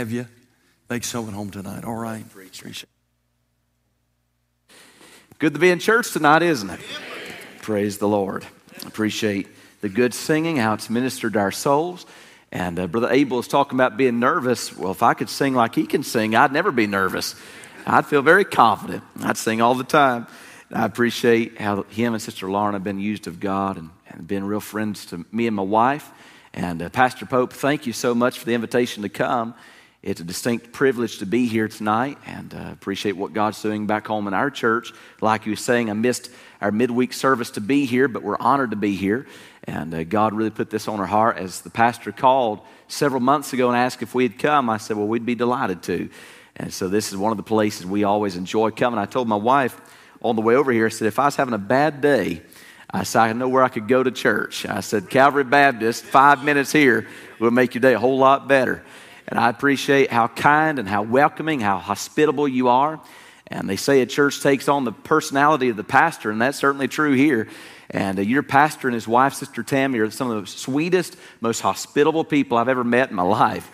have you. For coming home tonight. All right. Appreciate. Good to be in church tonight, isn't it? Praise the Lord. Appreciate the good singing, how it's ministered to our souls. And uh, Brother Abel is talking about being nervous. Well, if I could sing like he can sing, I'd never be nervous. I'd feel very confident. I'd sing all the time. And I appreciate how him and Sister Lauren have been used of God and, and been real friends to me and my wife. And uh, Pastor Pope, thank you so much for the invitation to come. It's a distinct privilege to be here tonight and uh, appreciate what God's doing back home in our church. Like you were saying, I missed our midweek service to be here, but we're honored to be here. And uh, God really put this on our heart. As the pastor called several months ago and asked if we'd come, I said, Well, we'd be delighted to. And so this is one of the places we always enjoy coming. I told my wife on the way over here, I said, If I was having a bad day, I said, I know where I could go to church. I said, Calvary Baptist, five minutes here will make your day a whole lot better. And I appreciate how kind and how welcoming, how hospitable you are. And they say a church takes on the personality of the pastor, and that's certainly true here. And uh, your pastor and his wife, Sister Tammy, are some of the sweetest, most hospitable people I've ever met in my life.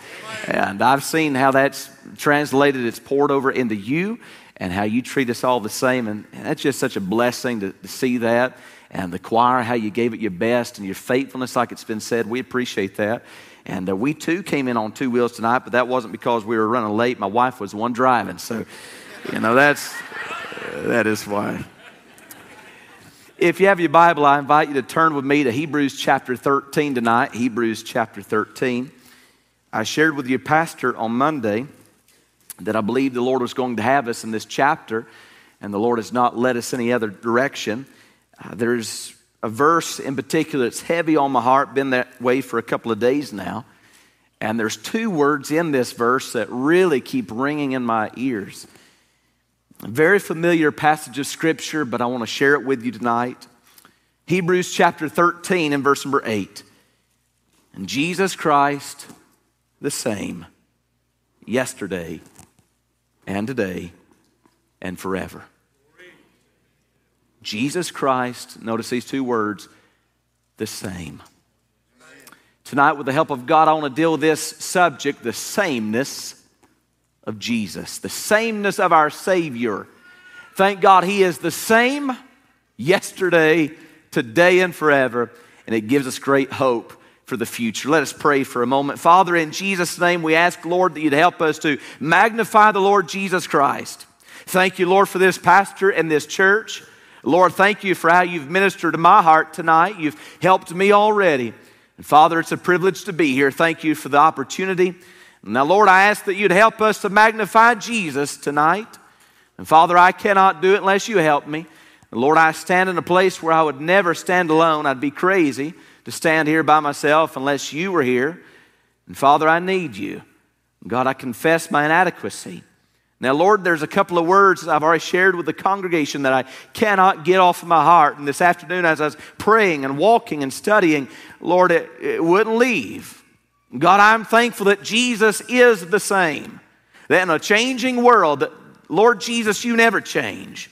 And I've seen how that's translated, it's poured over into you, and how you treat us all the same. And that's just such a blessing to, to see that. And the choir, how you gave it your best, and your faithfulness, like it's been said, we appreciate that. And uh, we too came in on two wheels tonight, but that wasn't because we were running late. My wife was one driving. So, you know, that's, uh, that is why. If you have your Bible, I invite you to turn with me to Hebrews chapter 13 tonight. Hebrews chapter 13. I shared with your pastor on Monday that I believe the Lord was going to have us in this chapter, and the Lord has not led us any other direction. Uh, there's a verse in particular that's heavy on my heart, been that way for a couple of days now. And there's two words in this verse that really keep ringing in my ears. A very familiar passage of scripture, but I want to share it with you tonight. Hebrews chapter 13 and verse number 8. And Jesus Christ, the same, yesterday and today and forever. Jesus Christ, notice these two words, the same. Tonight, with the help of God, I want to deal with this subject the sameness of Jesus, the sameness of our Savior. Thank God He is the same yesterday, today, and forever, and it gives us great hope for the future. Let us pray for a moment. Father, in Jesus' name, we ask, Lord, that you'd help us to magnify the Lord Jesus Christ. Thank you, Lord, for this pastor and this church. Lord, thank you for how you've ministered to my heart tonight. You've helped me already. And Father, it's a privilege to be here. Thank you for the opportunity. Now, Lord, I ask that you'd help us to magnify Jesus tonight. And Father, I cannot do it unless you help me. And Lord, I stand in a place where I would never stand alone. I'd be crazy to stand here by myself unless you were here. And Father, I need you. God, I confess my inadequacy. Now, Lord, there's a couple of words I've already shared with the congregation that I cannot get off of my heart. And this afternoon, as I was praying and walking and studying, Lord, it, it wouldn't leave. God, I'm thankful that Jesus is the same. That in a changing world, that, Lord Jesus, you never change.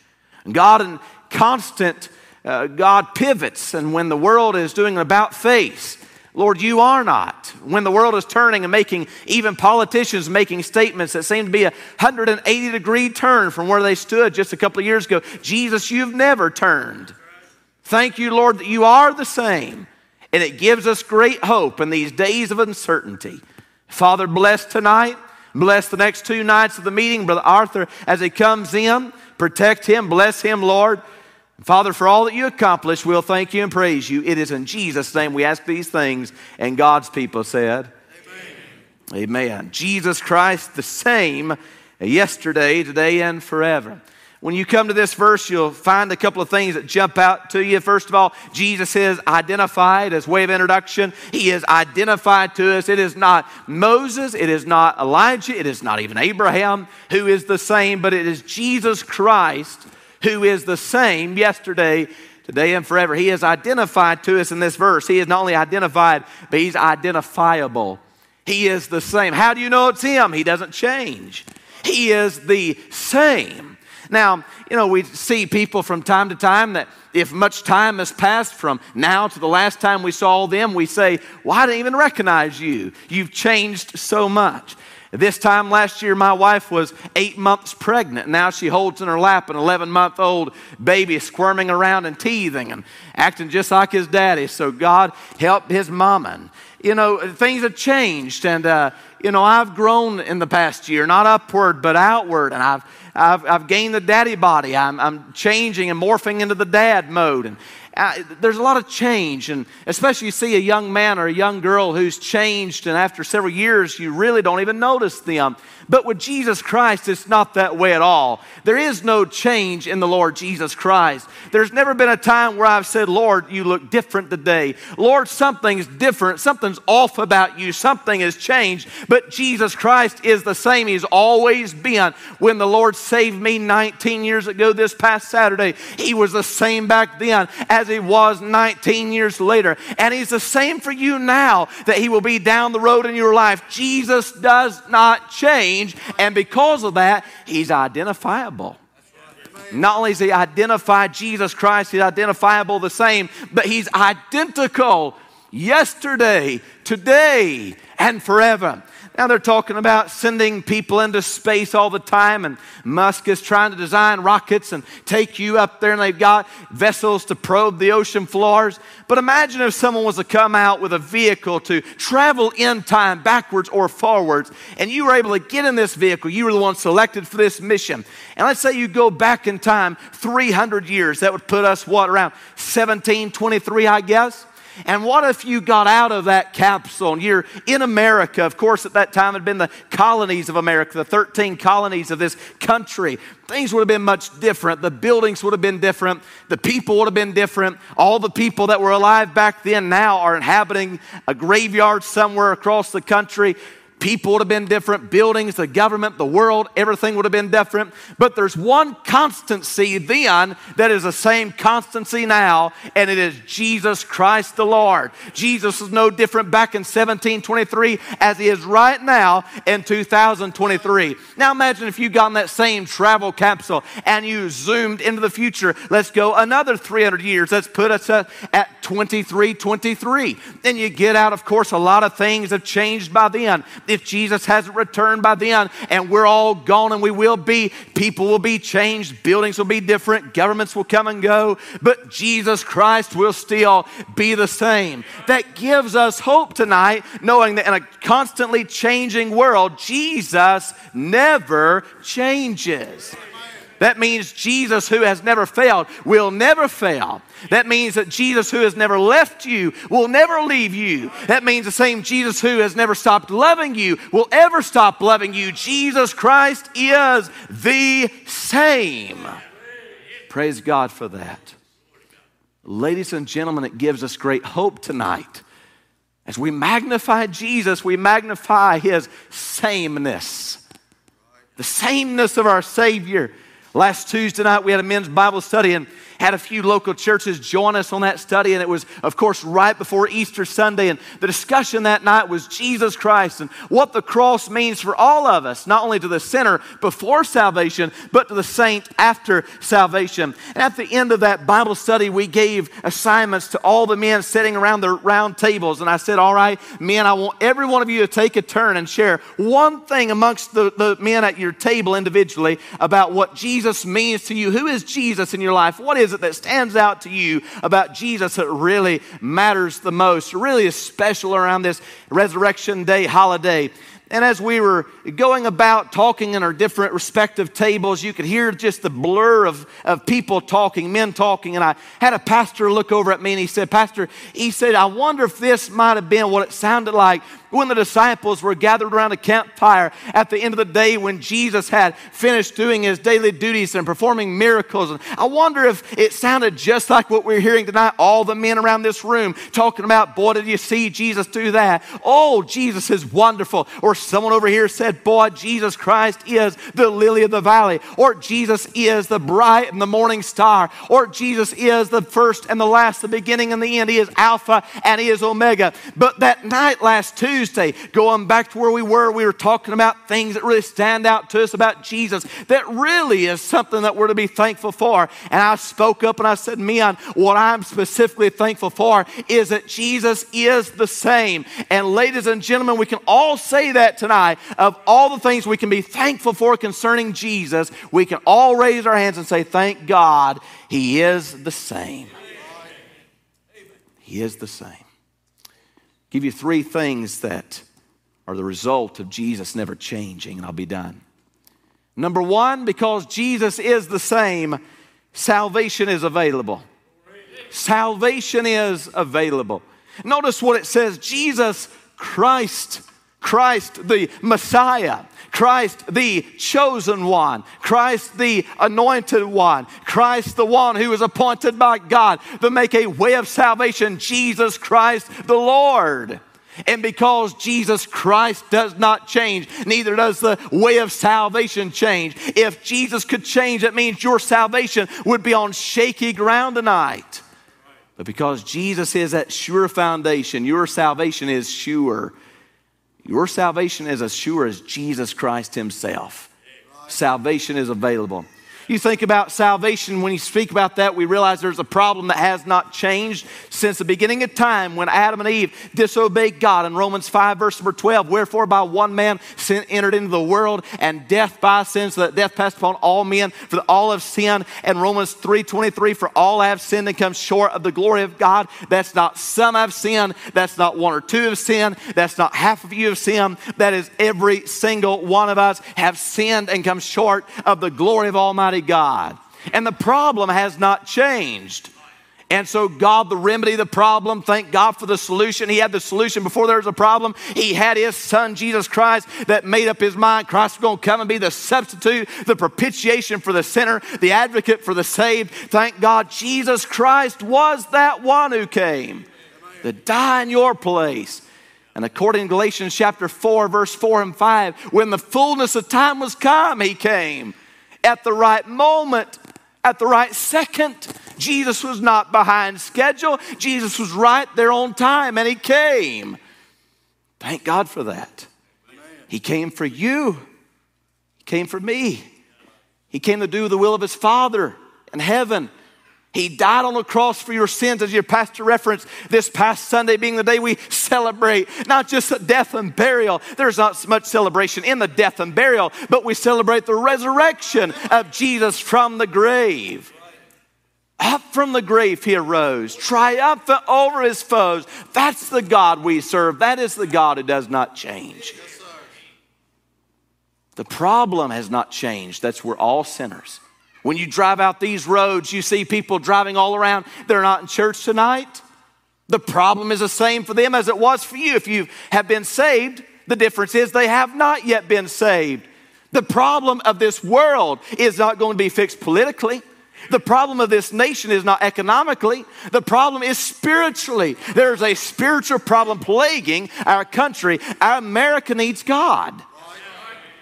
God, in constant, uh, God pivots, and when the world is doing an about face, Lord, you are not. When the world is turning and making, even politicians making statements that seem to be a 180 degree turn from where they stood just a couple of years ago, Jesus, you've never turned. Thank you, Lord, that you are the same. And it gives us great hope in these days of uncertainty. Father, bless tonight. Bless the next two nights of the meeting. Brother Arthur, as he comes in, protect him. Bless him, Lord. Father, for all that you accomplish, we'll thank you and praise you. It is in Jesus' name we ask these things. And God's people said, Amen. Amen. Jesus Christ, the same yesterday, today, and forever. When you come to this verse, you'll find a couple of things that jump out to you. First of all, Jesus is identified as way of introduction. He is identified to us. It is not Moses, it is not Elijah, it is not even Abraham who is the same, but it is Jesus Christ who is the same yesterday, today, and forever. He is identified to us in this verse. He is not only identified, but he's identifiable. He is the same. How do you know it's him? He doesn't change. He is the same. Now, you know, we see people from time to time that if much time has passed from now to the last time we saw them, we say, Well, I didn't even recognize you. You've changed so much. This time last year, my wife was eight months pregnant. Now she holds in her lap an 11 month old baby squirming around and teething and acting just like his daddy. So God help his mama. And, you know, things have changed. And, uh, you know, I've grown in the past year, not upward, but outward. And I've, I've, I've gained the daddy body. I'm, I'm changing and morphing into the dad mode. And, uh, there's a lot of change, and especially you see a young man or a young girl who's changed, and after several years, you really don't even notice them. But with Jesus Christ, it's not that way at all. There is no change in the Lord Jesus Christ. There's never been a time where I've said, Lord, you look different today. Lord, something's different. Something's off about you. Something has changed. But Jesus Christ is the same. He's always been. When the Lord saved me 19 years ago this past Saturday, He was the same back then as He was 19 years later. And He's the same for you now that He will be down the road in your life. Jesus does not change change, and because of that, he's identifiable. Not only is he identified Jesus Christ, he's identifiable the same, but he's identical yesterday, today, and forever. Now they're talking about sending people into space all the time, and Musk is trying to design rockets and take you up there, and they've got vessels to probe the ocean floors. But imagine if someone was to come out with a vehicle to travel in time, backwards or forwards, and you were able to get in this vehicle. You were the one selected for this mission. And let's say you go back in time 300 years. That would put us, what, around 1723, I guess? And what if you got out of that capsule and you're in America? Of course, at that time, it had been the colonies of America, the 13 colonies of this country. Things would have been much different. The buildings would have been different. The people would have been different. All the people that were alive back then now are inhabiting a graveyard somewhere across the country. People would have been different, buildings, the government, the world, everything would have been different. But there's one constancy then that is the same constancy now, and it is Jesus Christ the Lord. Jesus is no different back in 1723 as he is right now in 2023. Now imagine if you got in that same travel capsule and you zoomed into the future. Let's go another 300 years. Let's put us at 2323. Then you get out, of course, a lot of things have changed by then if Jesus hasn't returned by then and we're all gone and we will be, people will be changed, buildings will be different, governments will come and go, but Jesus Christ will still be the same. That gives us hope tonight, knowing that in a constantly changing world, Jesus never changes. That means Jesus, who has never failed, will never fail. That means that Jesus, who has never left you, will never leave you. That means the same Jesus who has never stopped loving you will ever stop loving you. Jesus Christ is the same. Praise God for that. Ladies and gentlemen, it gives us great hope tonight. As we magnify Jesus, we magnify his sameness, the sameness of our Savior. Last Tuesday night, we had a men's Bible study, and had a few local churches join us on that study, and it was, of course, right before Easter Sunday. And the discussion that night was Jesus Christ and what the cross means for all of us, not only to the sinner before salvation, but to the saint after salvation. And at the end of that Bible study, we gave assignments to all the men sitting around the round tables. And I said, All right, men, I want every one of you to take a turn and share one thing amongst the, the men at your table individually about what Jesus means to you. Who is Jesus in your life? What is is it that stands out to you about Jesus that really matters the most, really is special around this Resurrection Day holiday? And as we were going about talking in our different respective tables, you could hear just the blur of, of people talking, men talking. And I had a pastor look over at me and he said, Pastor, he said, I wonder if this might have been what it sounded like when the disciples were gathered around a campfire at the end of the day when Jesus had finished doing his daily duties and performing miracles. And I wonder if it sounded just like what we're hearing tonight. All the men around this room talking about, boy, did you see Jesus do that? Oh, Jesus is wonderful. Or someone over here said, boy, Jesus Christ is the lily of the valley. Or Jesus is the bright and the morning star. Or Jesus is the first and the last, the beginning and the end. He is Alpha and He is Omega. But that night last Tuesday, Tuesday, going back to where we were, we were talking about things that really stand out to us about Jesus that really is something that we're to be thankful for. And I spoke up and I said, "Man, what I'm specifically thankful for is that Jesus is the same. And ladies and gentlemen, we can all say that that tonight, of all the things we can be thankful for concerning Jesus, we can all raise our hands and say, Thank God, He is the same. He is the same. Give you three things that are the result of Jesus never changing, and I'll be done. Number one, because Jesus is the same, salvation is available. Salvation is available. Notice what it says Jesus Christ, Christ the Messiah, Christ the chosen one, Christ the anointed one, Christ the one who is appointed by God to make a way of salvation, Jesus Christ the Lord. And because Jesus Christ does not change, neither does the way of salvation change. If Jesus could change, it means your salvation would be on shaky ground tonight. But because Jesus is that sure foundation, your salvation is sure. Your salvation is as sure as Jesus Christ Himself. Salvation is available. You think about salvation, when you speak about that, we realize there's a problem that has not changed since the beginning of time when Adam and Eve disobeyed God. In Romans 5, verse number 12, wherefore by one man sin entered into the world, and death by sin, so that death passed upon all men, for all have sinned. And Romans 3, 23, for all have sinned and come short of the glory of God. That's not some have sinned, that's not one or two have sinned, that's not half of you have sinned. That is every single one of us have sinned and come short of the glory of Almighty Almighty God. And the problem has not changed. And so, God, the remedy, the problem, thank God for the solution. He had the solution before there was a problem. He had His Son, Jesus Christ, that made up His mind. Christ was going to come and be the substitute, the propitiation for the sinner, the advocate for the saved. Thank God, Jesus Christ was that one who came to die in your place. And according to Galatians chapter 4, verse 4 and 5, when the fullness of time was come, He came at the right moment, at the right second. Jesus was not behind schedule. Jesus was right there on time and he came. Thank God for that. He came for you. He came for me. He came to do the will of his Father in heaven. He died on the cross for your sins, as your pastor referenced this past Sunday being the day we celebrate not just the death and burial. There's not so much celebration in the death and burial, but we celebrate the resurrection of Jesus from the grave. Up from the grave he arose, triumphant over his foes. That's the God we serve. That is the God who does not change. The problem has not changed. That's we're all sinners. When you drive out these roads, you see people driving all around. They're not in church tonight. The problem is the same for them as it was for you. If you have been saved, the difference is they have not yet been saved. The problem of this world is not going to be fixed politically. The problem of this nation is not economically. The problem is spiritually. There's a spiritual problem plaguing our country. Our America needs God.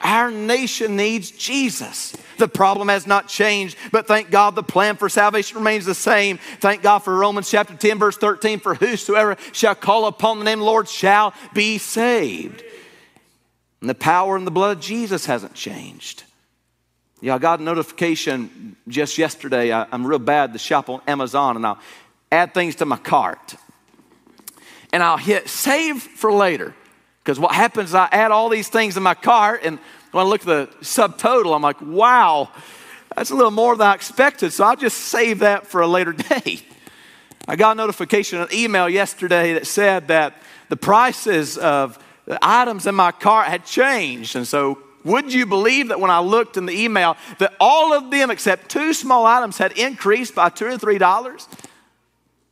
Our nation needs Jesus. The problem has not changed, but thank God the plan for salvation remains the same. Thank God for Romans chapter 10, verse 13 for whosoever shall call upon the name of the Lord shall be saved. And the power and the blood of Jesus hasn't changed. Yeah, I got a notification just yesterday. I, am real bad to shop on Amazon and I'll add things to my cart. And I'll hit save for later. Because what happens is I add all these things in my cart and when I look at the subtotal, I'm like, wow, that's a little more than I expected. So I'll just save that for a later date. I got a notification, an email yesterday that said that the prices of the items in my cart had changed. And so, would you believe that when I looked in the email, that all of them except two small items had increased by two or three dollars?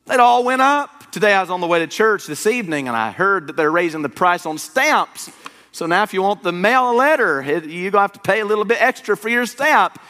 They all went up. Today I was on the way to church this evening and I heard that they're raising the price on stamps so now, if you want the mail letter, you're going to have to pay a little bit extra for your stamp.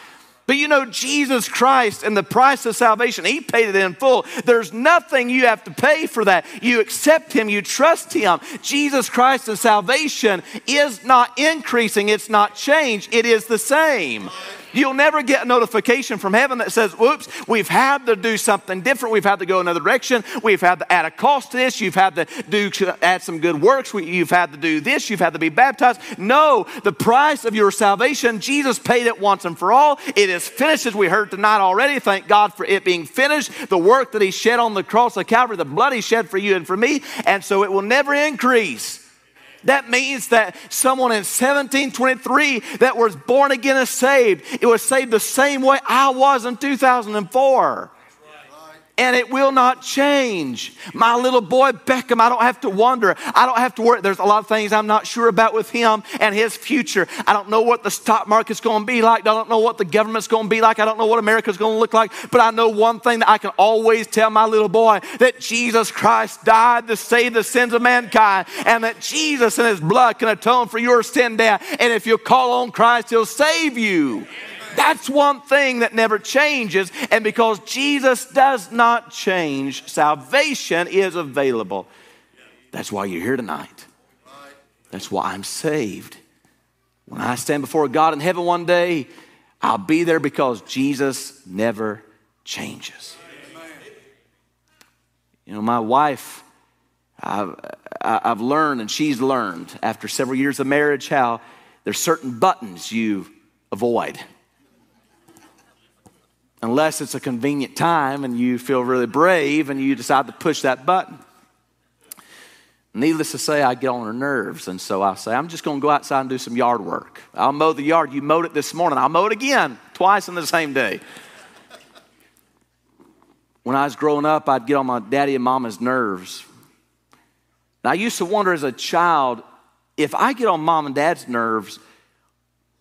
But you know, Jesus Christ and the price of salvation, He paid it in full. There's nothing you have to pay for that. You accept Him, you trust Him. Jesus Christ and salvation is not increasing, it's not changed, it is the same. You'll never get a notification from heaven that says, whoops, we've had to do something different. We've had to go another direction. We've had to add a cost to this. You've had to do, add some good works. You've had to do this. You've had to be baptized. No, the price of your salvation, Jesus paid it once and for all. It is finished, as we heard tonight already. Thank God for it being finished. The work that He shed on the cross of Calvary, the blood He shed for you and for me. And so it will never increase. That means that someone in 1723 that was born again and saved, it was saved the same way I was in 2004 and it will not change. My little boy Beckham, I don't have to wonder. I don't have to worry. There's a lot of things I'm not sure about with him and his future. I don't know what the stock market's going to be like. I don't know what the government's going to be like. I don't know what America's going to look like. But I know one thing that I can always tell my little boy that Jesus Christ died to save the sins of mankind and that Jesus and his blood can atone for your sin debt. And if you call on Christ, he'll save you. That's one thing that never changes. And because Jesus does not change, salvation is available. That's why you're here tonight. That's why I'm saved. When I stand before God in heaven one day, I'll be there because Jesus never changes. You know, my wife, I've, I've learned, and she's learned after several years of marriage, how there's certain buttons you avoid unless it's a convenient time and you feel really brave and you decide to push that button. Needless to say, I get on her nerves, and so I say, I'm just going to go outside and do some yard work. I'll mow the yard. You mowed it this morning. I'll mow it again, twice in the same day. When I was growing up, I'd get on my daddy and mama's nerves. Now, I used to wonder as a child if I get on mom and dad's nerves,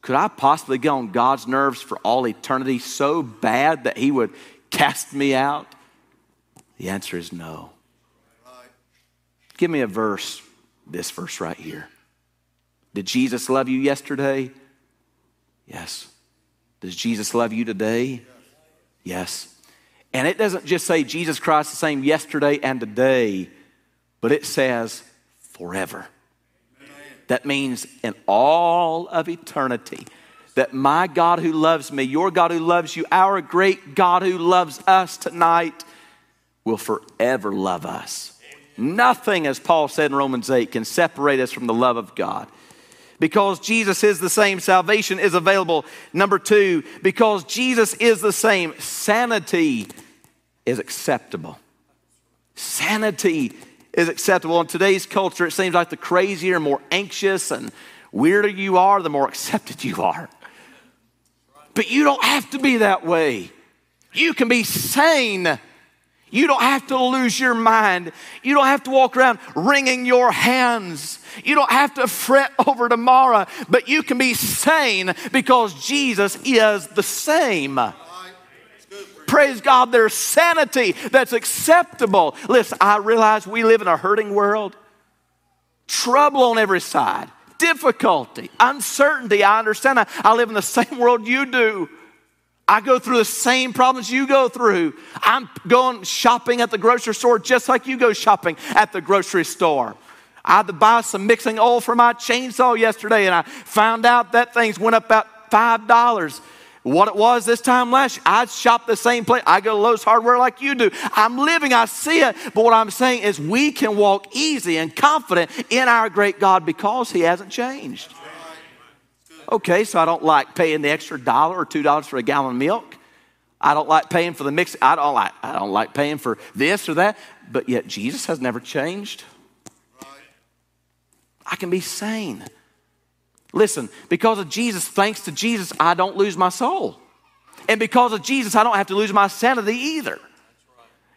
could I possibly get on God's nerves for all eternity so bad that He would cast me out? The answer is no. Give me a verse, this verse right here. Did Jesus love you yesterday? Yes. Does Jesus love you today? Yes. And it doesn't just say Jesus Christ the same yesterday and today, but it says forever. That means in all of eternity, that my God who loves me, your God who loves you, our great God who loves us tonight will forever love us. Nothing, as Paul said in Romans 8, can separate us from the love of God. Because Jesus is the same, salvation is available. Number two, because Jesus is the same, sanity is acceptable. Sanity is acceptable. In today's culture, it seems like the crazier, more anxious, and weirder you are, the more accepted you are. But you don't have to be that way. You can be sane. You don't have to lose your mind. You don't have to walk around wringing your hands. You don't have to fret over tomorrow, but you can be sane because Jesus is the same. Praise God, there's sanity that's acceptable. Listen, I realize we live in a hurting world, trouble on every side, difficulty, uncertainty. I understand that. I live in the same world you do. I go through the same problems you go through. I'm going shopping at the grocery store just like you go shopping at the grocery store. I had to buy some mixing oil for my chainsaw yesterday, and I found out that things went up about $5 what it was this time last year. I shop the same place. I go to Lowe's Hardware like you do. I'm living, I see it. But what I'm saying is we can walk easy and confident in our great God because He hasn't changed. Okay, so I don't like paying the extra dollar or two dollars for a gallon of milk. I don't like paying for the mix. I don't like, I don't like paying for this or that. But yet Jesus has never changed. I can be sane. Listen, because of Jesus, thanks to Jesus, I don't lose my soul. And because of Jesus, I don't have to lose my sanity either.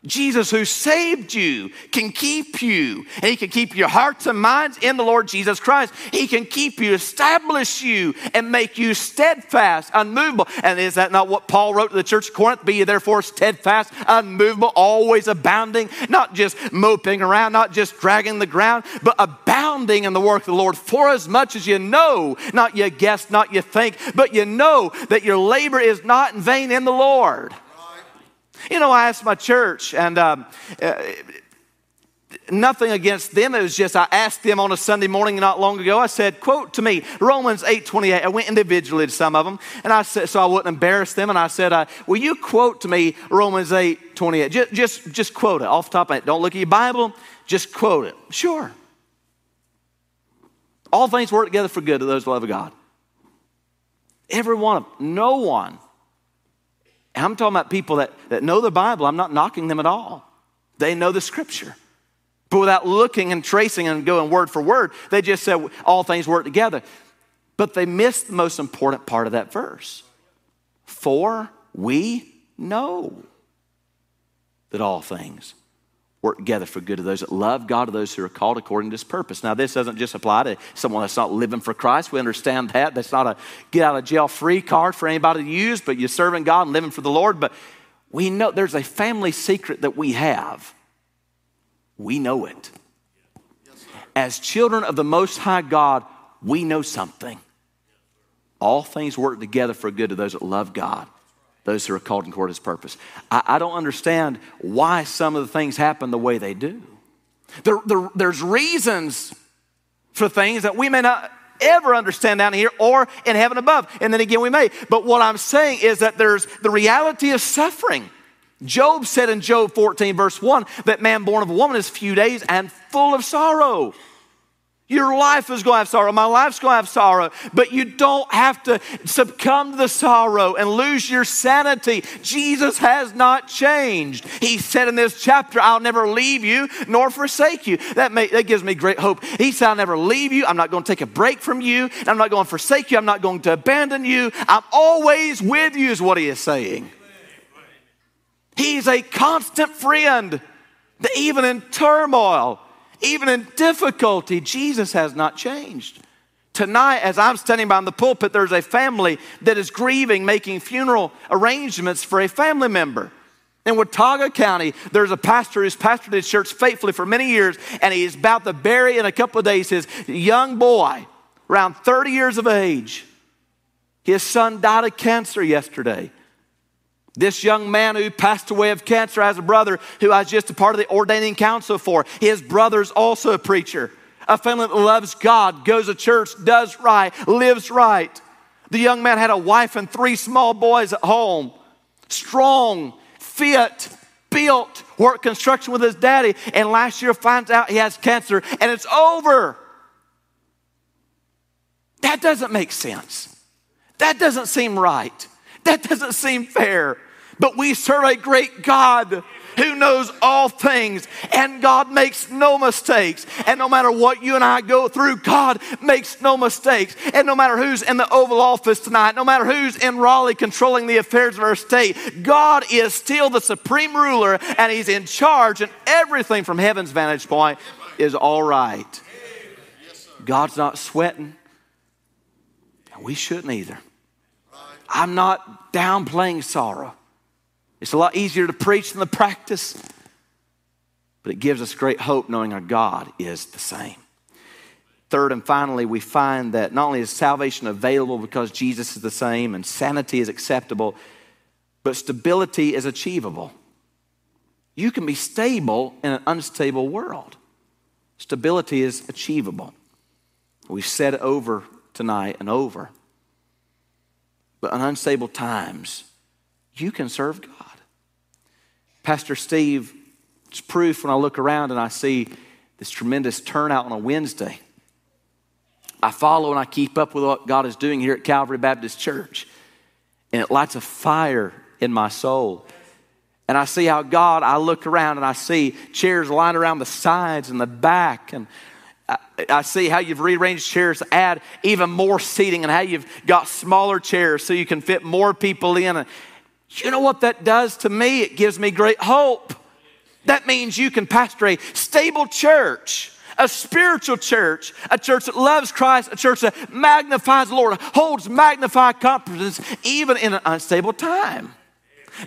Jesus, who saved you, can keep you. And He can keep your hearts and minds in the Lord Jesus Christ. He can keep you, establish you, and make you steadfast, unmovable. And is that not what Paul wrote to the church of Corinth? Be therefore steadfast, unmovable, always abounding, not just moping around, not just dragging the ground, but abounding in the work of the Lord. For as much as you know, not you guess, not you think, but you know that your labor is not in vain in the Lord. You know, I asked my church, and um, uh, nothing against them. It was just I asked them on a Sunday morning not long ago. I said, "Quote to me Romans 8:28." I went individually to some of them, and I said, so I wouldn't embarrass them. And I said, uh, "Will you quote to me Romans 8:28? Just, just, just quote it off the top of it. Don't look at your Bible. Just quote it. Sure. All things work together for good to those who love God. Every one of them. No one I'm talking about people that, that know the Bible. I'm not knocking them at all. They know the scripture. But without looking and tracing and going word for word, they just said all things work together. But they missed the most important part of that verse. For we know that all things work together for good to those that love God, to those who are called according to his purpose. Now, this doesn't just apply to someone that's not living for Christ. We understand that. That's not a get out of jail free card for anybody to use, but you're serving God and living for the Lord. But we know there's a family secret that we have. We know it. As children of the Most High God, we know something. All things work together for good to those that love God those who are called according to his purpose. I, I, don't understand why some of the things happen the way they do. There, there, there's reasons for things that we may not ever understand down here or in heaven above. And then again, we may. But what I'm saying is that there's the reality of suffering. Job said in Job 14, verse 1, that man born of a woman is few days and full of sorrow. Your life is going to have sorrow. My life's going to have sorrow. But you don't have to succumb to the sorrow and lose your sanity. Jesus has not changed. He said in this chapter, I'll never leave you nor forsake you. That, may, that gives me great hope. He said, I'll never leave you. I'm not going to take a break from you. I'm not going to forsake you. I'm not going to abandon you. I'm always with you, is what he is saying. He's a constant friend, even in turmoil. Even in difficulty, Jesus has not changed. Tonight, as I'm standing behind the pulpit, there's a family that is grieving, making funeral arrangements for a family member. In Watauga County, there's a pastor who's pastored his church faithfully for many years, and he's about to bury in a couple of days his young boy, around 30 years of age. His son died of cancer yesterday. This young man who passed away of cancer has a brother who I was just a part of the ordaining council for. His brother's also a preacher. A family that loves God, goes to church, does right, lives right. The young man had a wife and three small boys at home. Strong, fit, built, worked construction with his daddy, and last year finds out he has cancer and it's over. That doesn't make sense. That doesn't seem right. That doesn't seem fair. But we serve a great God who knows all things, and God makes no mistakes. And no matter what you and I go through, God makes no mistakes. And no matter who's in the Oval Office tonight, no matter who's in Raleigh controlling the affairs of our state, God is still the supreme ruler and He's in charge, and everything from heaven's vantage point is all right. God's not sweating. We shouldn't either. I'm not downplaying sorrow. It's a lot easier to preach than to practice, but it gives us great hope knowing our God is the same. Third and finally, we find that not only is salvation available because Jesus is the same and sanity is acceptable, but stability is achievable. You can be stable in an unstable world. Stability is achievable. We've said it over tonight and over. But in unstable times, you can serve God. Pastor Steve, it's proof when I look around and I see this tremendous turnout on a Wednesday. I follow and I keep up with what God is doing here at Calvary Baptist Church, and it lights a fire in my soul. And I see how God, I look around and I see chairs lined around the sides and the back, and I see how you've rearranged chairs add even more seating and how you've got smaller chairs so you can fit more people in. You know what that does to me? It gives me great hope. That means you can pastor a stable church, a spiritual church, a church that loves Christ, a church that magnifies the Lord, holds magnified confidence even in an unstable time.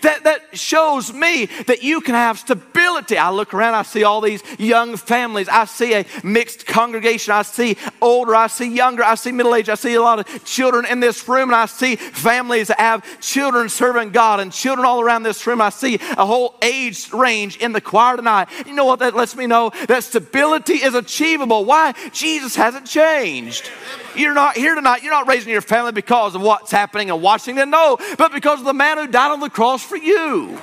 That, that shows me that you can have stability. I look around, I see all these young families. I see a mixed congregation. I see older, I see younger, I see middle age. I see a lot of children in this room, and I see families that have children serving God and children all around this room. I see a whole age range in the choir tonight. You know what that lets me know? That stability is achievable. Why? Jesus hasn't changed. You're not here tonight, you're not raising your family because of what's happening in Washington, no, but because of the man who died on the cross for you.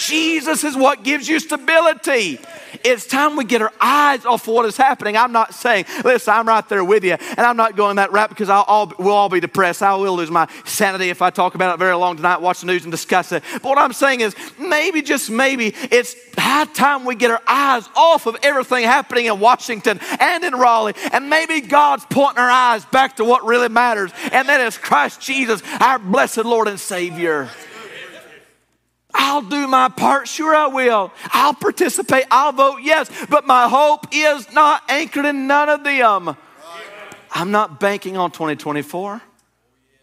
Jesus is what gives you stability. It's time we get our eyes off what is happening. I'm not saying, listen, I'm right there with you, and I'm not going that route because I'll all, we'll all be depressed. I will lose my sanity if I talk about it very long tonight, watch the news and discuss it. But what I'm saying is, maybe, just maybe, it's high time we get our eyes off of everything happening in Washington and in Raleigh, and maybe God's pointing our eyes back to what really matters, and that is Christ Jesus, our blessed Lord and Savior. I'll do my part. Sure, I will. I'll participate. I'll vote yes. But my hope is not anchored in none of them. I'm not banking on 2024.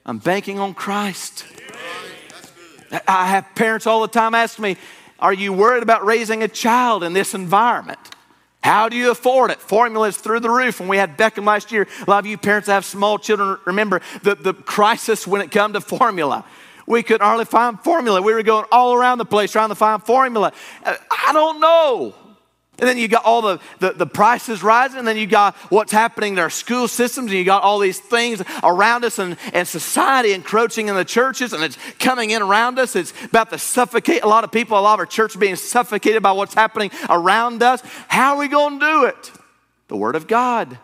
I'm banking on Christ. I have parents all the time ask me, Are you worried about raising a child in this environment? How do you afford it? Formulas through the roof. When we had Beckham last year, a lot of you parents that have small children remember the, the crisis when it come to formula. We couldn't hardly find formula. We were going all around the place trying to find formula. Uh, I don't know. And then you got all the, the, the, prices rising, and then you got what's happening in our school systems, and you got all these things around us and, and society encroaching in the churches, and it's coming in around us. It's about to suffocate a lot of people, a lot of our church being suffocated by what's happening around us. How are we going to do it? The Word of God. Amen.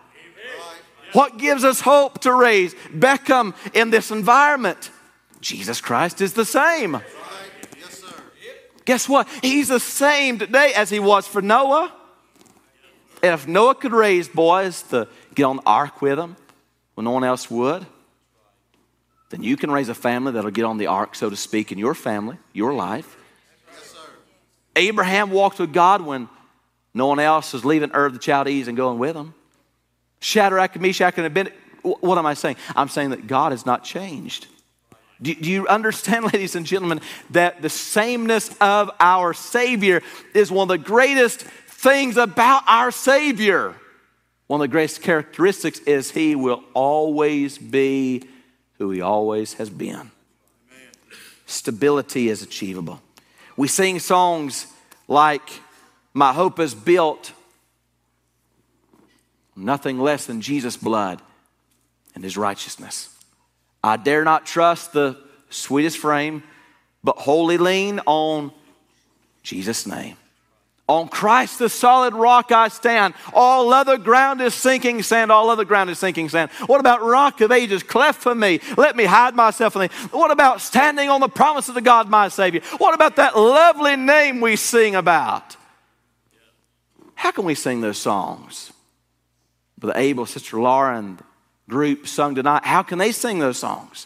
What gives us hope to raise Beckham in this environment? Jesus Christ is the same. Guess what? He's the same today as he was for Noah. And if Noah could raise boys to get on the ark with him when no one else would, then you can raise a family that'll get on the ark, so to speak, in your family, your life. Yes, Abraham walked with God when no one else was leaving Ur of the Chaldees and going with him. Shadrach, Meshach, and Abednego. What am I saying? I'm saying that God has not changed. Do, do you understand, ladies and gentlemen, that the sameness of our Savior is one of the greatest things about our Savior? One of the greatest characteristics is He will always be who He always has been. Amen. Stability is achievable. We sing songs like, My hope is built nothing less than Jesus' blood and His righteousness. I dare not trust the sweetest frame, but wholly lean on Jesus' name. On Christ, the solid rock, I stand. All other ground is sinking sand. All other ground is sinking sand. What about rock of ages, cleft for me? Let me hide myself in thee. What about standing on the promises of God, my Savior? What about that lovely name we sing about? How can we sing those songs? Brother Abel, Sister Laura, and group sung tonight, how can they sing those songs?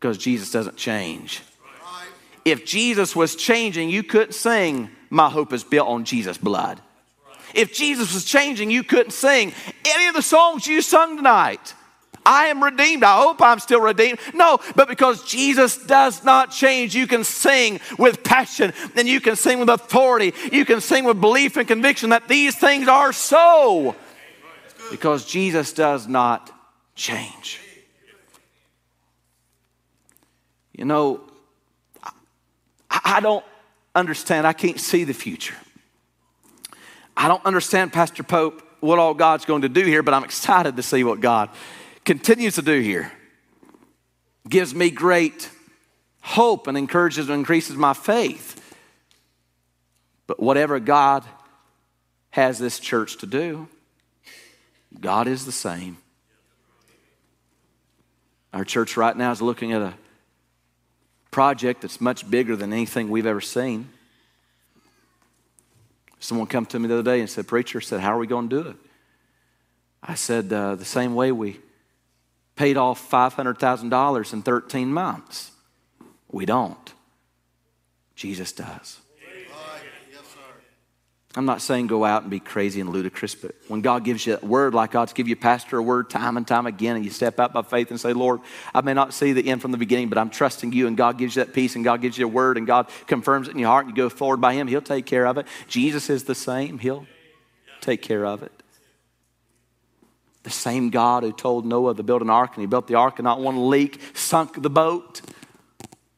Because Jesus doesn't change. If Jesus was changing, you couldn't sing, My Hope is Built on Jesus' Blood. If Jesus was changing, you couldn't sing any of the songs you sung tonight. I am redeemed. I hope I'm still redeemed. No, but because Jesus does not change, you can sing with passion and you can sing with authority. You can sing with belief and conviction that these things are so because Jesus does not change. You know, I, don't understand. I can't see the future. I don't understand, Pastor Pope, what all God's going to do here, but I'm excited to see what God continues to do here. Gives me great hope and encourages and increases my faith. But whatever God has this church to do, God is the same. Our church right now is looking at a project that's much bigger than anything we've ever seen. Someone come to me the other day and said, Preacher, said, How are we going to do it? I said, uh, The same way we paid off $500,000 in 13 months. We don't. Jesus does. I'm not saying go out and be crazy and ludicrous, but when God gives you a word like God's give you a pastor a word time and time again, and you step out by faith and say, Lord, I may not see the end from the beginning, but I'm trusting you, and God gives you that peace, and God gives you a word, and God confirms it in your heart, and you go forward by Him, He'll take care of it. Jesus is the same, He'll take care of it. The same God who told Noah to build an ark, and he built the ark, and not one leak sunk the boat,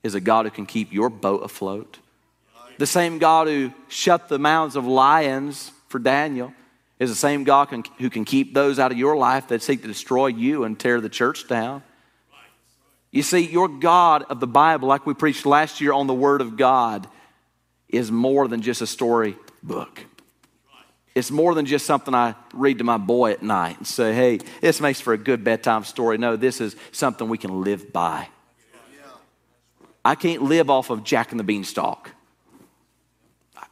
is a God who can keep your boat afloat. The same God who shut the mouths of lions for Daniel is the same God can, who can keep those out of your life that seek to destroy you and tear the church down. You see, your God of the Bible, like we preached last year on the Word of God, is more than just a story book. It's more than just something I read to my boy at night and say, hey, this makes for a good bedtime story. No, this is something we can live by. I can't live off of Jack and the Beanstalk.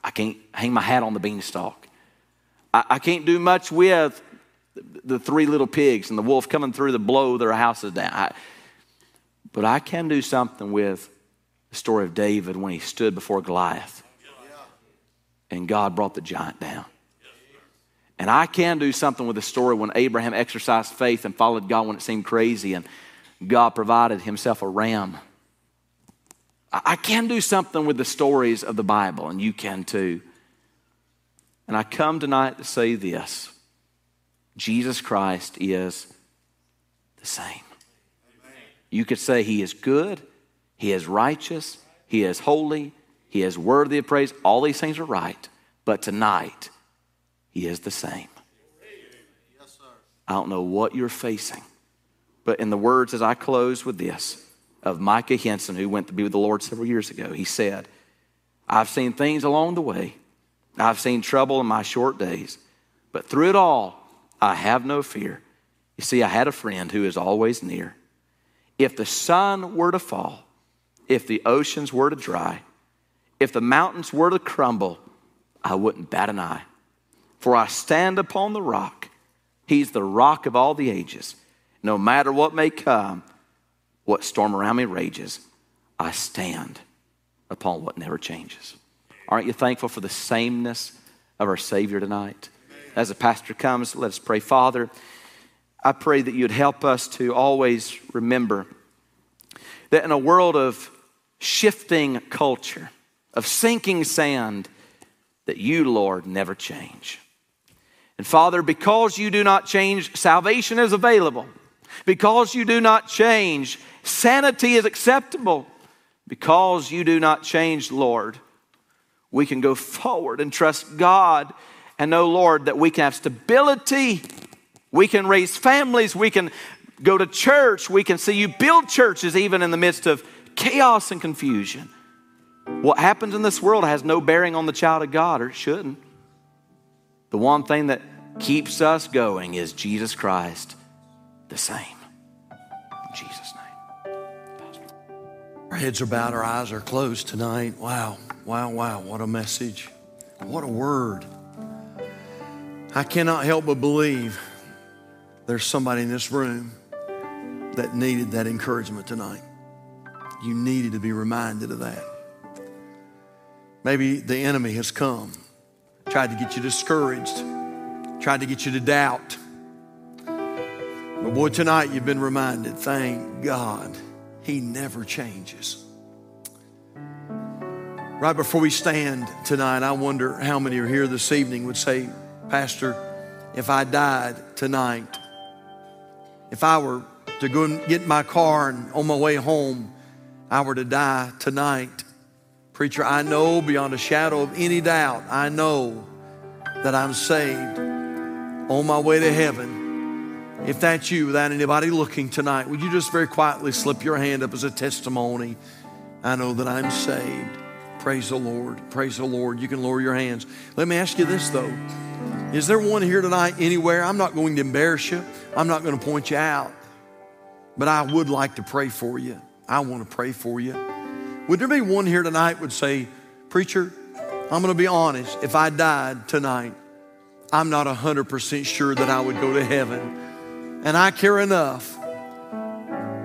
I can't hang my hat on the beanstalk. I, I can't do much with the three little pigs and the wolf coming through to blow their houses down. I, but I can do something with the story of David when he stood before Goliath and God brought the giant down. And I can do something with the story when Abraham exercised faith and followed God when it seemed crazy and God provided himself a ram. I can do something with the stories of the Bible, and you can too. And I come tonight to say this Jesus Christ is the same. You could say he is good, he is righteous, he is holy, he is worthy of praise. All these things are right. But tonight, he is the same. Yes, I don't know what you're facing, but in the words as I close with this of Micah Henson, who went to be with the Lord several years ago, he said, I've seen things along the way, I've seen trouble in my short days, but through it all, I have no fear. You see, I had a friend who is always near. If the sun were to fall, if the oceans were to dry, if the mountains were to crumble, I wouldn't bat an eye. For I stand upon the rock. He's the rock of all the ages. No matter what may come, what storm around me rages, I stand upon what never changes. Aren't you thankful for the sameness of our Savior tonight? As the pastor comes, let us pray. Father, I pray that you'd help us to always remember that in a world of shifting culture, of sinking sand, that you, Lord, never change. And Father, because you do not change, salvation is available. Because you do not change, sanity is acceptable. Because you do not change, Lord, we can go forward and trust God and know, Lord, that we can have stability. We can raise families. We can go to church. We can see you build churches even in the midst of chaos and confusion. What happens in this world has no bearing on the child of God, or it shouldn't. The one thing that keeps us going is Jesus Christ, the same. In Jesus' name. Pastor. Our heads are bowed, our eyes are closed tonight. Wow, wow, wow. What a message. What a word. I cannot help but believe there's somebody in this room that needed that encouragement tonight. You needed to be reminded of that. Maybe the enemy has come, tried to get you discouraged, tried to get you to doubt. But boy, tonight you've been reminded, thank God, He never changes. Right before we stand tonight, I wonder how many are here this evening would say, Pastor, if I died tonight, if I were to go and get in my car and on my way home, I were to die tonight, preacher, I know beyond a shadow of any doubt, I know that I'm saved on my way to heaven. If that's you, without anybody looking tonight, would you just very quietly slip your hand up as a testimony? I know that I'm saved. Praise the Lord. Praise the Lord. You can lower your hands. Let me ask you this, though. Is there one here tonight anywhere? I'm not going to embarrass you, I'm not going to point you out, but I would like to pray for you. I want to pray for you. Would there be one here tonight would say, Preacher, I'm going to be honest. If I died tonight, I'm not 100% sure that I would go to heaven. And I care enough,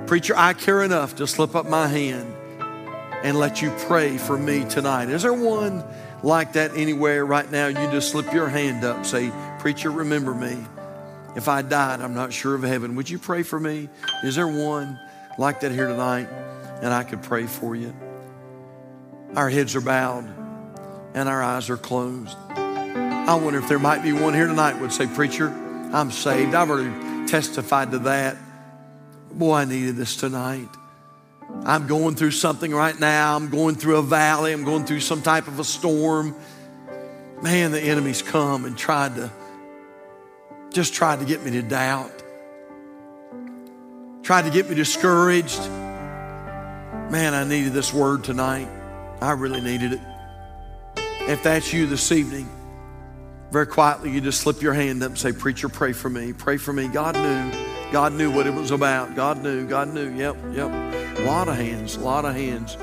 preacher, I care enough to slip up my hand and let you pray for me tonight. Is there one like that anywhere right now? You just slip your hand up, say, Preacher, remember me. If I died, I'm not sure of heaven. Would you pray for me? Is there one like that here tonight? And I could pray for you. Our heads are bowed and our eyes are closed. I wonder if there might be one here tonight would say, Preacher, I'm saved. I've already testified to that. Boy, I needed this tonight. I'm going through something right now. I'm going through a valley. I'm going through some type of a storm. Man, the enemy's come and tried to just tried to get me to doubt, tried to get me discouraged. Man, I needed this word tonight. I really needed it. If that's you this evening, very quietly, you just slip your hand up and say, Preacher, pray for me. Pray for me. God knew. God knew what it was about. God knew. God knew. Yep, yep. A lot of hands, a lot of hands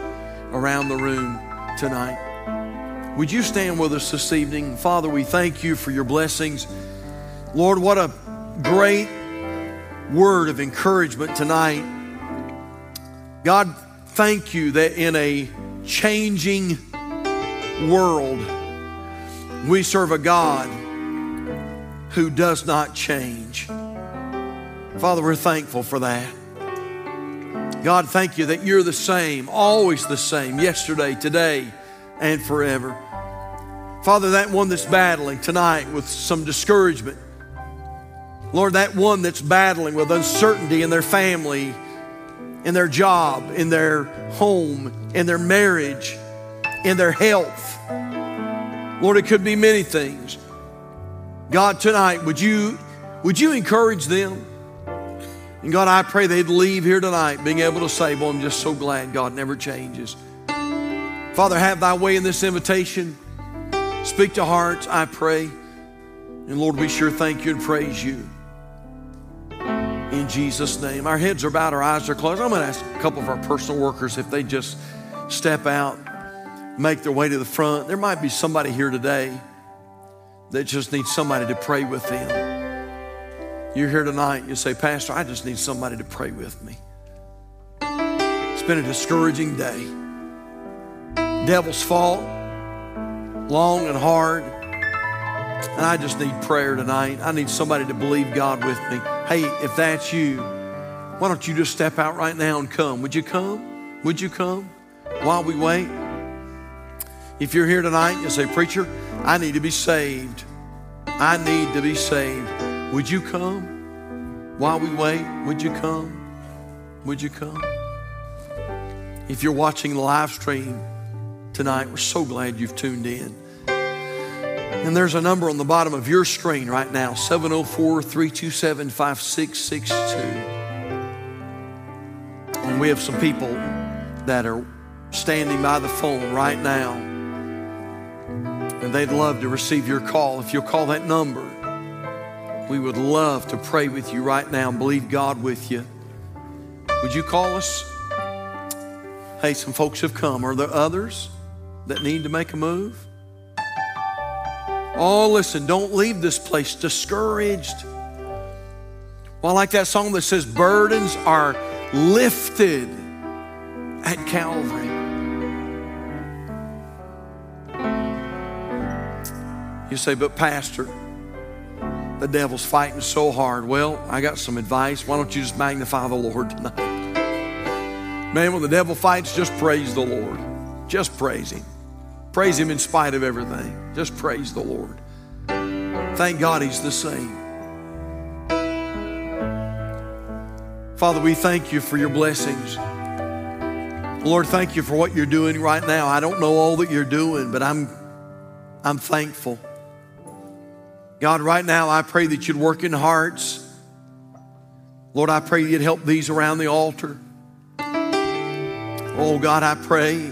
around the room tonight. Would you stand with us this evening? Father, we thank you for your blessings. Lord, what a great word of encouragement tonight. God, thank you that in a changing world, we serve a God who does not change. Father, we're thankful for that. God, thank you that you're the same, always the same, yesterday, today, and forever. Father, that one that's battling tonight with some discouragement, Lord, that one that's battling with uncertainty in their family, in their job, in their home, in their marriage, in their health. Lord, it could be many things. God, tonight, would you, would you encourage them? And God, I pray they'd leave here tonight being able to say, Well, I'm just so glad God never changes. Father, have thy way in this invitation. Speak to hearts, I pray. And Lord, we sure thank you and praise you. In Jesus' name. Our heads are bowed, our eyes are closed. I'm going to ask a couple of our personal workers if they just step out, make their way to the front. There might be somebody here today that just needs somebody to pray with them. You're here tonight, you say, Pastor, I just need somebody to pray with me. It's been a discouraging day. Devil's fought long and hard. And I just need prayer tonight. I need somebody to believe God with me. Hey, if that's you, why don't you just step out right now and come? Would you come? Would you come while we wait? If you're here tonight, you say, Preacher, I need to be saved. I need to be saved. Would you come while we wait? Would you come? Would you come? If you're watching the live stream tonight, we're so glad you've tuned in. And there's a number on the bottom of your screen right now 704 327 5662. And we have some people that are standing by the phone right now. And they'd love to receive your call. If you'll call that number, we would love to pray with you right now and believe God with you. Would you call us? Hey, some folks have come. Are there others that need to make a move? Oh, listen, don't leave this place discouraged. Well, I like that song that says, Burdens are lifted at Calvary. You say, but Pastor, the devil's fighting so hard. Well, I got some advice. Why don't you just magnify the Lord tonight? Man, when the devil fights, just praise the Lord. Just praise Him. Praise Him in spite of everything. Just praise the Lord. Thank God He's the same. Father, we thank you for your blessings. Lord, thank you for what you're doing right now. I don't know all that you're doing, but I'm, I'm thankful. God, right now, I pray that you'd work in hearts. Lord, I pray you'd help these around the altar. Oh, God, I pray,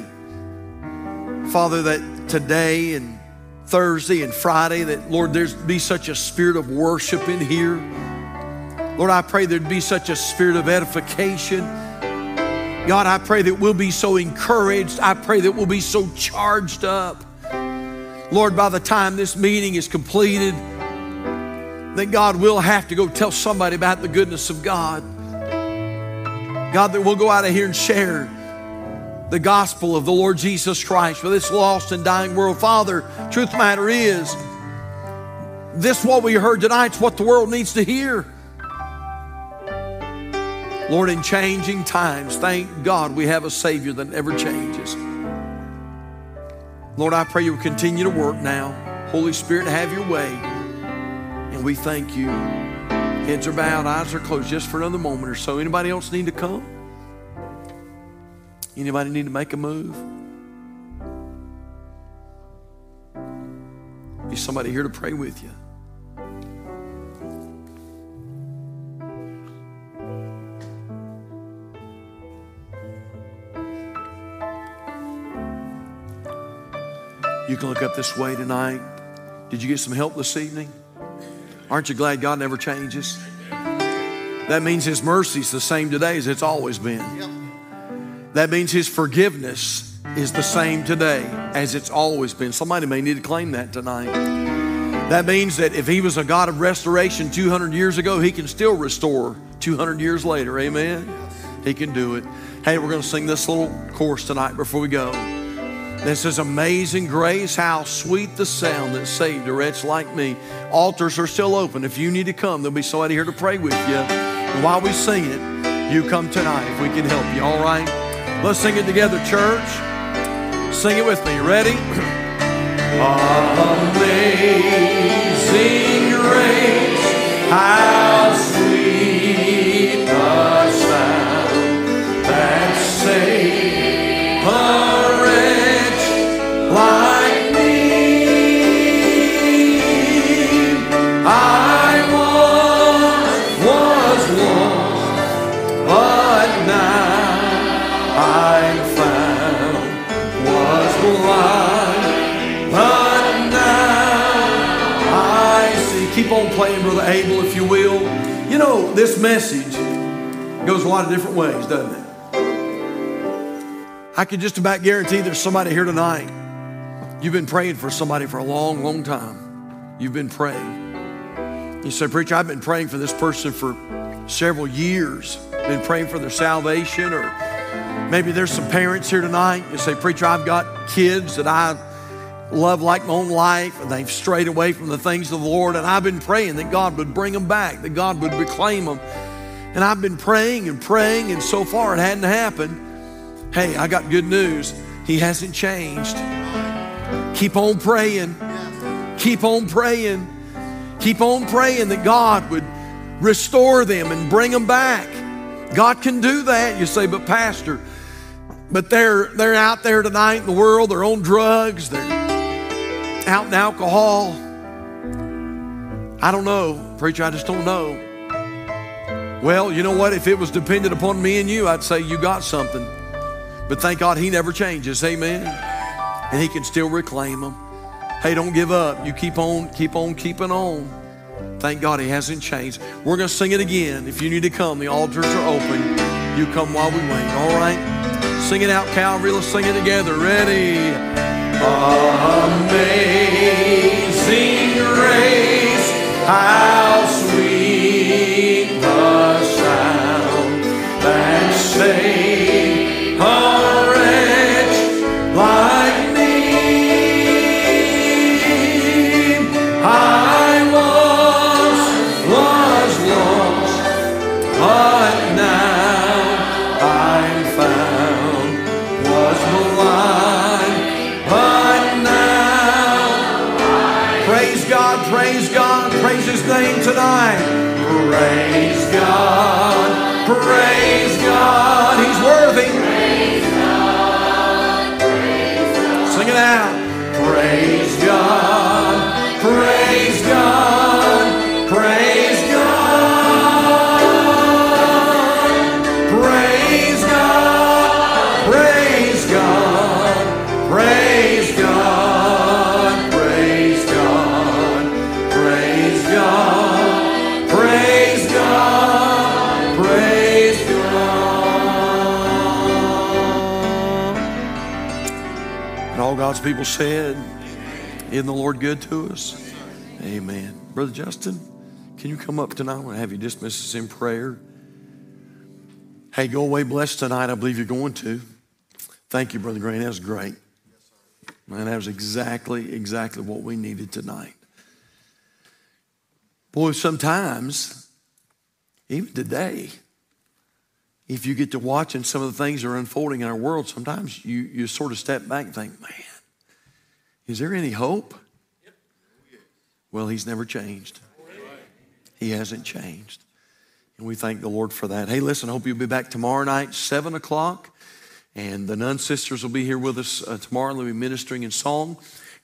Father, that today and Thursday and Friday, that, Lord, there's be such a spirit of worship in here. Lord, I pray there'd be such a spirit of edification. God, I pray that we'll be so encouraged. I pray that we'll be so charged up. Lord, by the time this meeting is completed, that God will have to go tell somebody about the goodness of God. God, that we'll go out of here and share the gospel of the Lord Jesus Christ with this lost and dying world. Father, truth matter is, this what we heard tonight is what the world needs to hear. Lord, in changing times, thank God we have a Savior that never changes. Lord, I pray you'll continue to work now. Holy Spirit, have your way. We thank you. Heads are bowed, eyes are closed just for another moment or so. Anybody else need to come? Anybody need to make a move? Be somebody here to pray with you. You can look up this way tonight. Did you get some help this evening? Aren't you glad God never changes? That means His mercy's the same today as it's always been. That means His forgiveness is the same today as it's always been. Somebody may need to claim that tonight. That means that if He was a God of restoration 200 years ago, He can still restore 200 years later. Amen? He can do it. Hey, we're going to sing this little chorus tonight before we go. This is amazing grace, how sweet the sound that saved a wretch like me. Altars are still open. If you need to come, there'll be somebody here to pray with you. And while we sing it, you come tonight if we can help you, all right? Let's sing it together, church. Sing it with me. Ready? Amazing grace, message goes a lot of different ways, doesn't it? I can just about guarantee there's somebody here tonight. You've been praying for somebody for a long, long time. You've been praying. You say, Preacher, I've been praying for this person for several years, been praying for their salvation, or maybe there's some parents here tonight. You say, Preacher, I've got kids that I love like my own life, and they've strayed away from the things of the Lord, and I've been praying that God would bring them back, that God would reclaim them. And I've been praying and praying, and so far it hadn't happened. Hey, I got good news. He hasn't changed. Keep on praying. Keep on praying. Keep on praying that God would restore them and bring them back. God can do that. You say, but Pastor, but they're they're out there tonight in the world, they're on drugs, they're out in alcohol. I don't know, preacher, I just don't know. Well, you know what? If it was dependent upon me and you, I'd say you got something. But thank God he never changes. Amen. And he can still reclaim them. Hey, don't give up. You keep on, keep on keeping on. Thank God he hasn't changed. We're going to sing it again. If you need to come, the altars are open. You come while we wait. All right? Sing it out, Calvary. Let's sing it together. Ready? Amazing grace, how God's people said, Isn't the Lord good to us? Amen. Brother Justin, can you come up tonight? I want to have you dismiss us in prayer. Hey, go away blessed tonight. I believe you're going to. Thank you, Brother Grant. That was great. Man, that was exactly, exactly what we needed tonight. Boy, sometimes, even today, if you get to watching some of the things that are unfolding in our world, sometimes you, you sort of step back and think, man, is there any hope? Well, he's never changed. He hasn't changed. And we thank the Lord for that. Hey, listen, I hope you'll be back tomorrow night, 7 o'clock. And the nun sisters will be here with us uh, tomorrow. They'll be ministering in song.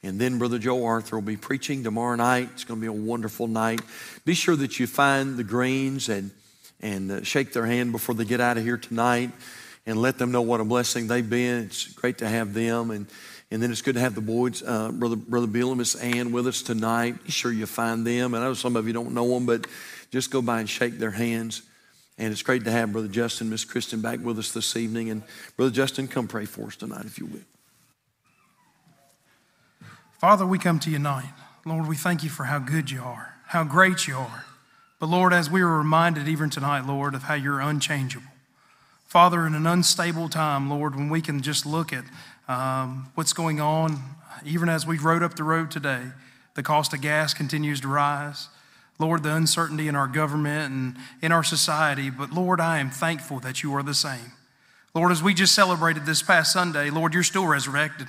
And then Brother Joe Arthur will be preaching tomorrow night. It's going to be a wonderful night. Be sure that you find the Greenes and, and uh, shake their hand before they get out of here tonight. and let them know what a blessing they've been. It's great to have them. And, and then it's good to have the boys, uh, Brother, Brother Bill and Miss Ann with us tonight. Be sure you find them. And I know some of you don't know them, but just go by and shake their hands. And it's great to have Brother Justin, Miss Kristen back with us this evening. And Brother Justin, come pray for us tonight, if you will. Father, we come to you tonight. Lord, we thank you for how good you are, how great you are. But Lord, as we were reminded even tonight, Lord, of how you're unchangeable. Father, in an unstable time, Lord, when we can just look at um, what's going on, even as we rode up the road today, the cost of gas continues to rise. Lord, the uncertainty in our government and in our society, but Lord, I am thankful that you are the same. Lord, as we just celebrated this past Sunday, Lord, you're still resurrected.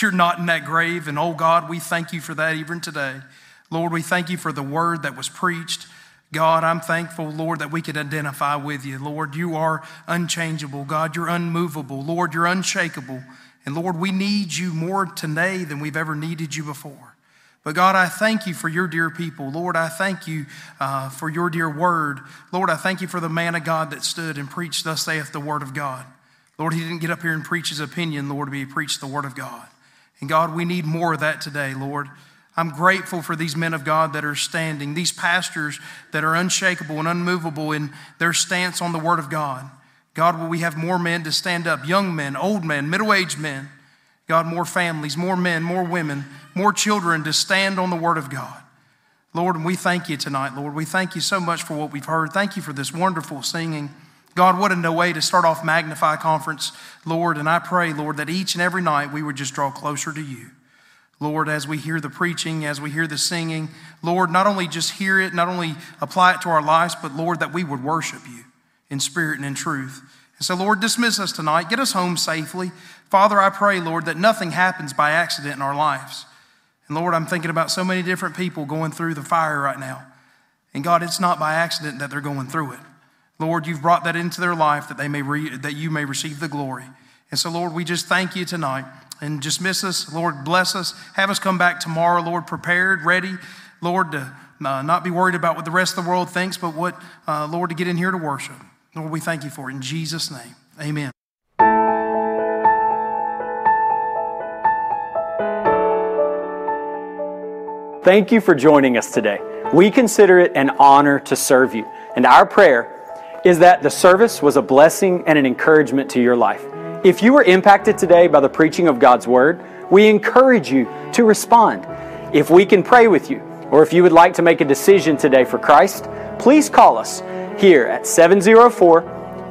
You're not in that grave. And oh God, we thank you for that even today. Lord, we thank you for the word that was preached. God, I'm thankful, Lord, that we could identify with you. Lord, you are unchangeable. God, you're unmovable. Lord, you're unshakable. And Lord, we need you more today than we've ever needed you before. But God, I thank you for your dear people. Lord, I thank you uh, for your dear word. Lord, I thank you for the man of God that stood and preached, Thus saith the word of God. Lord, he didn't get up here and preach his opinion, Lord, but he preached the word of God. And God, we need more of that today, Lord. I'm grateful for these men of God that are standing, these pastors that are unshakable and unmovable in their stance on the Word of God. God, will we have more men to stand up, young men, old men, middle aged men. God, more families, more men, more women, more children to stand on the Word of God. Lord, and we thank you tonight, Lord. We thank you so much for what we've heard. Thank you for this wonderful singing. God, what a way to start off Magnify Conference, Lord. And I pray, Lord, that each and every night we would just draw closer to you. Lord, as we hear the preaching, as we hear the singing, Lord, not only just hear it, not only apply it to our lives, but Lord, that we would worship you in spirit and in truth. And so, Lord, dismiss us tonight. Get us home safely. Father, I pray, Lord, that nothing happens by accident in our lives. And Lord, I'm thinking about so many different people going through the fire right now. And God, it's not by accident that they're going through it. Lord, you've brought that into their life that they may re- that you may receive the glory. And so, Lord, we just thank you tonight and dismiss us. Lord, bless us. Have us come back tomorrow, Lord, prepared, ready, Lord, to uh, not be worried about what the rest of the world thinks, but what, uh, Lord, to get in here to worship. Lord, we thank you for it. In Jesus' name, amen. Thank you for joining us today. We consider it an honor to serve you, and our prayer is that the service was a blessing and an encouragement to your life. If you were impacted today by the preaching of God's Word, we encourage you to respond. If we can pray with you, or if you would like to make a decision today for Christ, please call us here at 704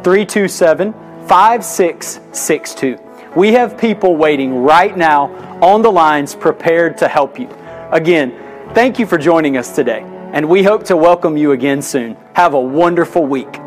327 5662. We have people waiting right now on the lines prepared to help you. Again, thank you for joining us today, and we hope to welcome you again soon. Have a wonderful week.